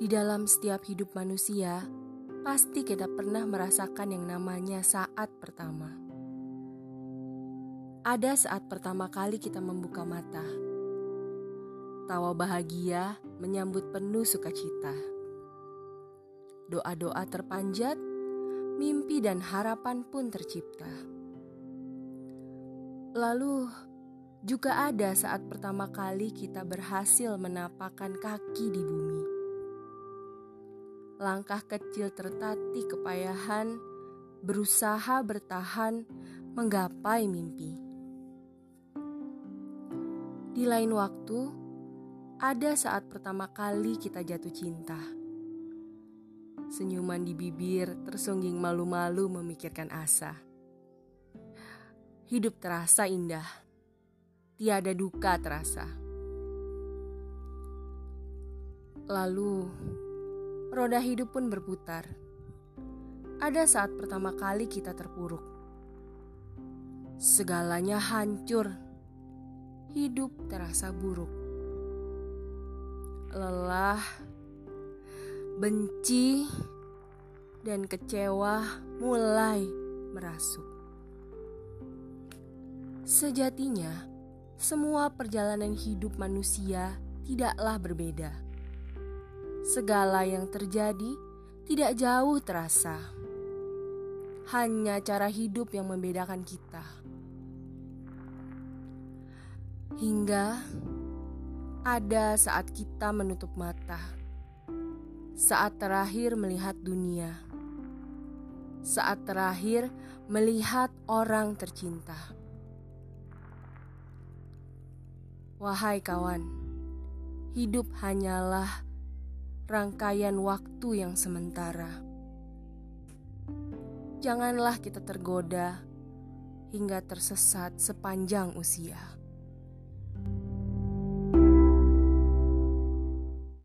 Di dalam setiap hidup manusia, pasti kita pernah merasakan yang namanya saat pertama. Ada saat pertama kali kita membuka mata. Tawa bahagia menyambut penuh sukacita. Doa-doa terpanjat, mimpi dan harapan pun tercipta. Lalu, juga ada saat pertama kali kita berhasil menapakkan kaki di bumi langkah kecil tertatih kepayahan, berusaha bertahan, menggapai mimpi. Di lain waktu, ada saat pertama kali kita jatuh cinta. Senyuman di bibir tersungging malu-malu memikirkan asa. Hidup terasa indah, tiada duka terasa. Lalu, roda hidup pun berputar. Ada saat pertama kali kita terpuruk. Segalanya hancur. Hidup terasa buruk. Lelah, benci, dan kecewa mulai merasuk. Sejatinya, semua perjalanan hidup manusia tidaklah berbeda segala yang terjadi tidak jauh terasa. Hanya cara hidup yang membedakan kita. Hingga ada saat kita menutup mata. Saat terakhir melihat dunia. Saat terakhir melihat orang tercinta. Wahai kawan, hidup hanyalah rangkaian waktu yang sementara. Janganlah kita tergoda hingga tersesat sepanjang usia.